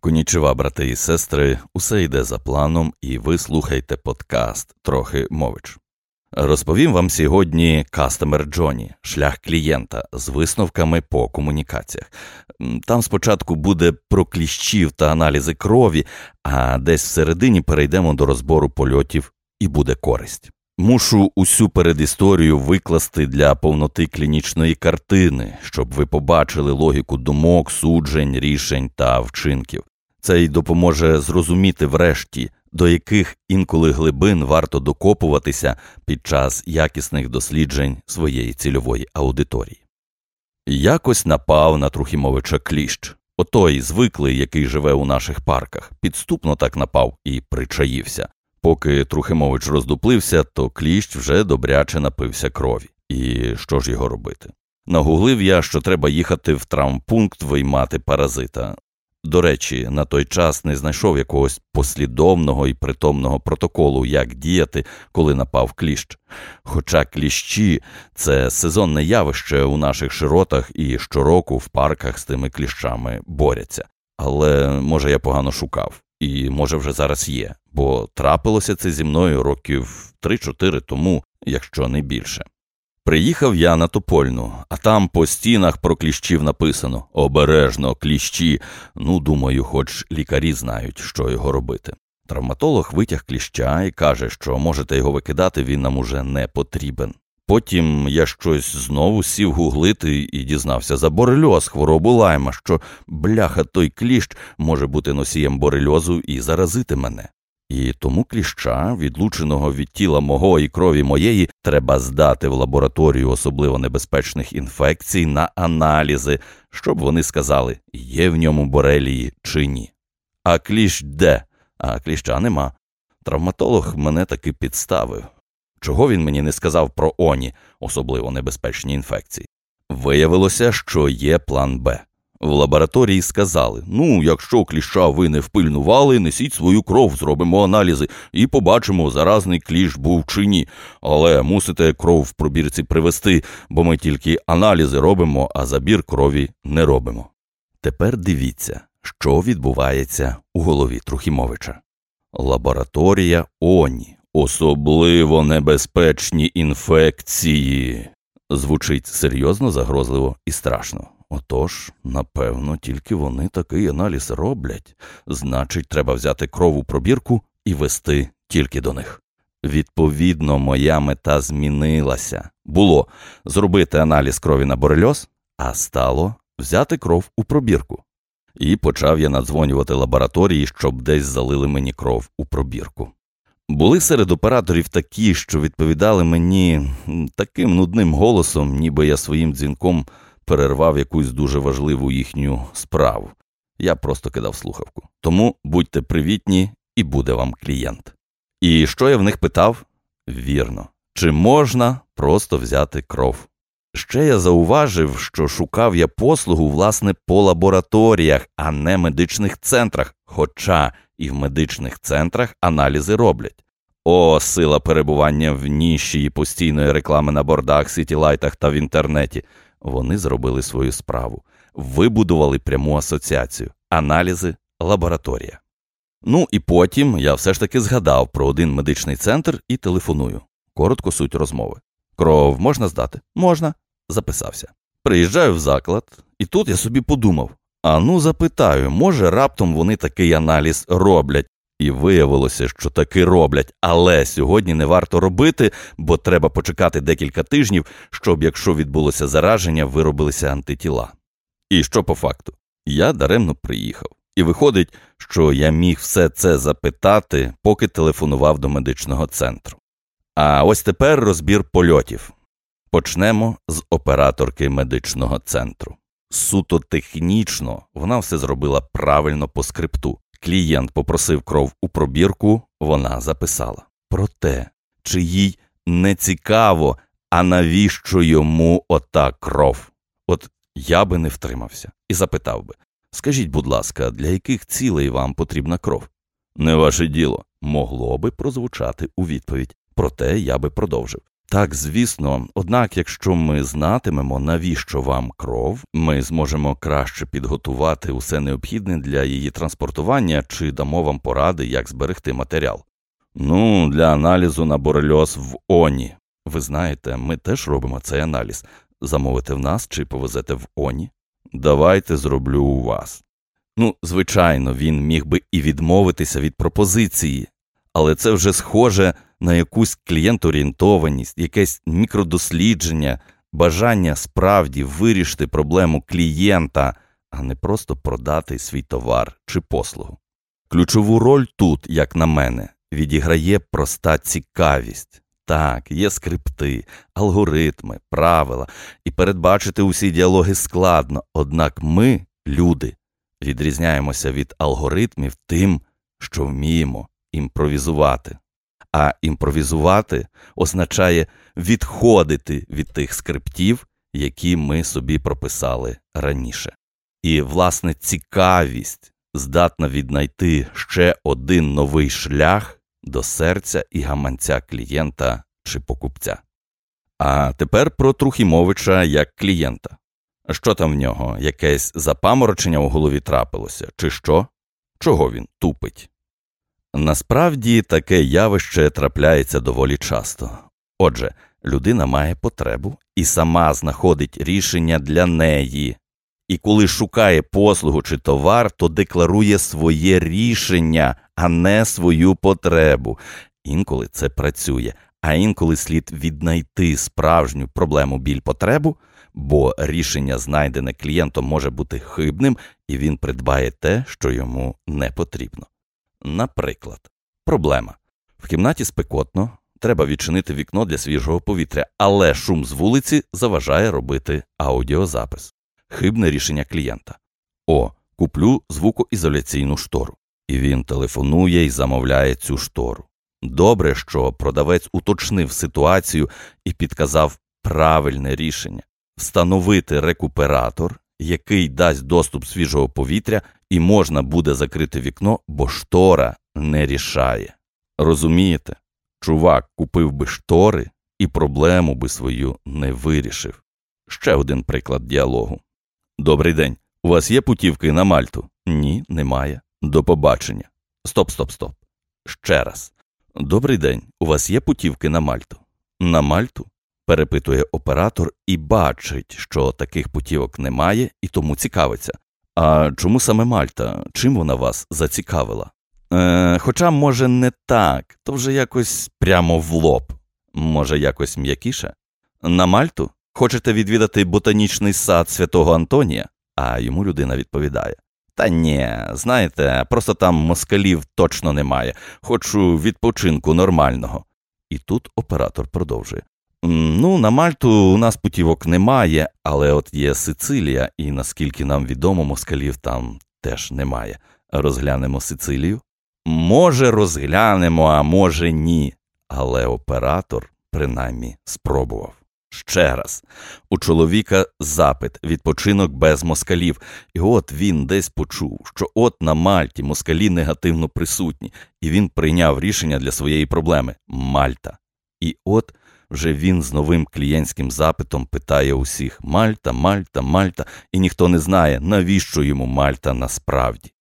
Конічева, брати і сестри, усе йде за планом, і ви слухаєте подкаст Трохи мович. Розповім вам сьогодні Customer Johnny, шлях клієнта з висновками по комунікаціях. Там спочатку буде про кліщів та аналізи крові, а десь всередині перейдемо до розбору польотів і буде користь. Мушу усю передісторію викласти для повноти клінічної картини, щоб ви побачили логіку думок, суджень, рішень та вчинків. Це й допоможе зрозуміти врешті, до яких інколи глибин варто докопуватися під час якісних досліджень своєї цільової аудиторії. Якось напав на Трухімовича кліщ, отой звиклий, який живе у наших парках, підступно так напав і причаївся. Поки Трухимович роздуплився, то кліщ вже добряче напився крові. І що ж його робити? Нагуглив я, що треба їхати в травмпункт виймати паразита. До речі, на той час не знайшов якогось послідовного і притомного протоколу, як діяти, коли напав кліщ. Хоча кліщі це сезонне явище у наших широтах і щороку в парках з тими кліщами борються. Але може я погано шукав, і може вже зараз є, бо трапилося це зі мною років 3-4 тому, якщо не більше. Приїхав я на Топольну, а там по стінах про кліщів написано обережно кліщі. Ну, думаю, хоч лікарі знають, що його робити. Травматолог витяг кліща і каже, що можете його викидати, він нам уже не потрібен. Потім я щось знову сів гуглити і дізнався за борельоз, хворобу лайма, що бляха той кліщ може бути носієм борельозу і заразити мене. І тому кліща, відлученого від тіла мого і крові моєї, треба здати в лабораторію особливо небезпечних інфекцій на аналізи, щоб вони сказали, є в ньому борелії чи ні. А кліщ де? А кліща нема. Травматолог мене таки підставив. Чого він мені не сказав про оні, особливо небезпечні інфекції? Виявилося, що є план Б. В лабораторії сказали: ну, якщо кліща ви не впильнували, несіть свою кров, зробимо аналізи і побачимо, заразний кліщ був чи ні. Але мусите кров в пробірці привезти, бо ми тільки аналізи робимо, а забір крові не робимо. Тепер дивіться, що відбувається у голові Трухімовича. Лабораторія Оні. Особливо небезпечні інфекції. Звучить серйозно, загрозливо і страшно. Отож, напевно, тільки вони такий аналіз роблять. Значить, треба взяти кров у пробірку і вести тільки до них. Відповідно, моя мета змінилася. Було зробити аналіз крові на борельоз, а стало взяти кров у пробірку. І почав я надзвонювати лабораторії, щоб десь залили мені кров у пробірку. Були серед операторів такі, що відповідали мені таким нудним голосом, ніби я своїм дзвінком перервав якусь дуже важливу їхню справу. Я просто кидав слухавку. Тому будьте привітні і буде вам клієнт. І що я в них питав? Вірно, чи можна просто взяти кров? Ще я зауважив, що шукав я послугу, власне, по лабораторіях, а не медичних центрах, хоча і в медичних центрах аналізи роблять. О, сила перебування в ніші і постійної реклами на бордах, сітілайтах та в інтернеті. Вони зробили свою справу, вибудували пряму асоціацію, аналізи, лабораторія. Ну і потім я все ж таки згадав про один медичний центр і телефоную. Коротко суть розмови. Кров можна здати? Можна. Записався. Приїжджаю в заклад, і тут я собі подумав: а ну запитаю, може раптом вони такий аналіз роблять, і виявилося, що таки роблять, але сьогодні не варто робити, бо треба почекати декілька тижнів, щоб, якщо відбулося зараження, виробилися антитіла. І що по факту? Я даремно приїхав. І виходить, що я міг все це запитати, поки телефонував до медичного центру. А ось тепер розбір польотів. Почнемо з операторки медичного центру. Суто технічно вона все зробила правильно по скрипту. Клієнт попросив кров у пробірку, вона записала. Проте, чи їй не цікаво, а навіщо йому ота кров? От я би не втримався і запитав би скажіть, будь ласка, для яких цілей вам потрібна кров? Не ваше діло, могло би прозвучати у відповідь, проте я би продовжив. Так, звісно, однак, якщо ми знатимемо, навіщо вам кров, ми зможемо краще підготувати усе необхідне для її транспортування чи дамо вам поради, як зберегти матеріал. Ну, для аналізу на борельоз в Оні. Ви знаєте, ми теж робимо цей аналіз. Замовите в нас чи повезете в Оні? Давайте зроблю у вас. Ну, звичайно, він міг би і відмовитися від пропозиції, але це вже схоже на якусь клієнторієнтованість, якесь мікродослідження, бажання справді вирішити проблему клієнта, а не просто продати свій товар чи послугу. Ключову роль тут, як на мене, відіграє проста цікавість. Так, є скрипти, алгоритми, правила, і передбачити усі діалоги складно, однак ми, люди, відрізняємося від алгоритмів тим, що вміємо імпровізувати. А імпровізувати означає відходити від тих скриптів, які ми собі прописали раніше. І, власне, цікавість здатна віднайти ще один новий шлях до серця і гаманця клієнта чи покупця. А тепер про Трухімовича як клієнта. Що там в нього? Якесь запаморочення у голові трапилося, чи що? Чого він тупить? Насправді таке явище трапляється доволі часто. Отже, людина має потребу і сама знаходить рішення для неї. І коли шукає послугу чи товар, то декларує своє рішення, а не свою потребу. Інколи це працює, а інколи слід віднайти справжню проблему біль потребу, бо рішення, знайдене клієнтом, може бути хибним, і він придбає те, що йому не потрібно. Наприклад, проблема. В кімнаті спекотно, треба відчинити вікно для свіжого повітря, але шум з вулиці заважає робити аудіозапис. Хибне рішення клієнта. О, куплю звукоізоляційну штору. І він телефонує і замовляє цю штору. Добре, що продавець уточнив ситуацію і підказав правильне рішення встановити рекуператор, який дасть доступ свіжого повітря, і можна буде закрити вікно, бо штора не рішає. Розумієте, чувак купив би штори і проблему би свою не вирішив. Ще один приклад діалогу. Добрий день. У вас є путівки на Мальту? Ні, немає. До побачення. Стоп, стоп, стоп. Ще раз. Добрий день. У вас є путівки на Мальту? На Мальту? Перепитує оператор і бачить, що таких путівок немає, і тому цікавиться. А чому саме Мальта? Чим вона вас зацікавила? Е, Хоча, може, не так, то вже якось прямо в лоб. Може, якось м'якіше? На Мальту? Хочете відвідати ботанічний сад святого Антонія? А йому людина відповідає: Та ні, знаєте, просто там москалів точно немає. Хочу відпочинку нормального. І тут оператор продовжує. Ну, на Мальту у нас путівок немає, але от є Сицилія, і наскільки нам відомо, москалів там теж немає. Розглянемо Сицилію? Може, розглянемо, а може ні. Але оператор принаймні спробував. Ще раз, у чоловіка запит, відпочинок без москалів, і от він десь почув, що от на Мальті москалі не активно присутні, і він прийняв рішення для своєї проблеми Мальта. І от вже він з новим клієнтським запитом питає усіх Мальта, Мальта, Мальта, і ніхто не знає, навіщо йому Мальта насправді.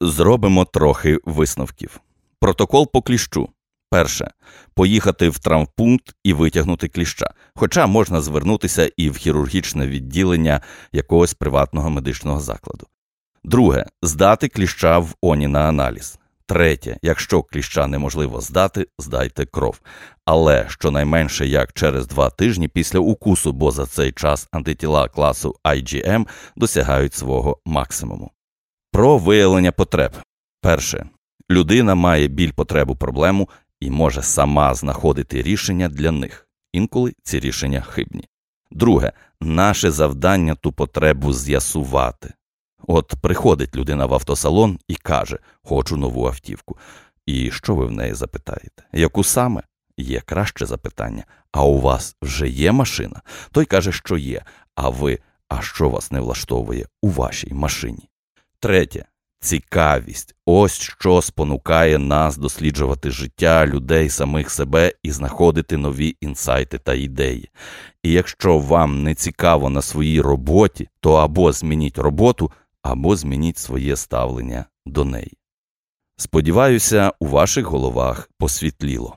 Зробимо трохи висновків. Протокол по кліщу. Перше поїхати в травмпункт і витягнути кліща, хоча можна звернутися і в хірургічне відділення якогось приватного медичного закладу. Друге здати кліща в Оні на аналіз. Третє, якщо кліща неможливо здати, здайте кров. Але щонайменше як через два тижні після укусу, бо за цей час антитіла класу IgM досягають свого максимуму. Про виявлення потреб. Перше. Людина має біль потребу проблему і може сама знаходити рішення для них. Інколи ці рішення хибні. Друге, наше завдання ту потребу з'ясувати. От приходить людина в автосалон і каже, хочу нову автівку. І що ви в неї запитаєте? Яку саме? Є краще запитання. А у вас вже є машина? Той каже, що є. А ви, а що вас не влаштовує у вашій машині? Третє. Цікавість ось що спонукає нас досліджувати життя людей, самих себе і знаходити нові інсайти та ідеї. І якщо вам не цікаво на своїй роботі, то або змініть роботу, або змініть своє ставлення до неї. Сподіваюся, у ваших головах посвітліло.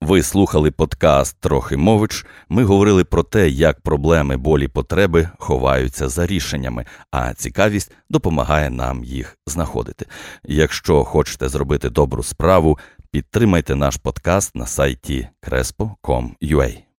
Ви слухали подкаст Трохи мович. Ми говорили про те, як проблеми болі потреби ховаються за рішеннями, а цікавість допомагає нам їх знаходити. Якщо хочете зробити добру справу, підтримайте наш подкаст на сайті crespo.com.ua.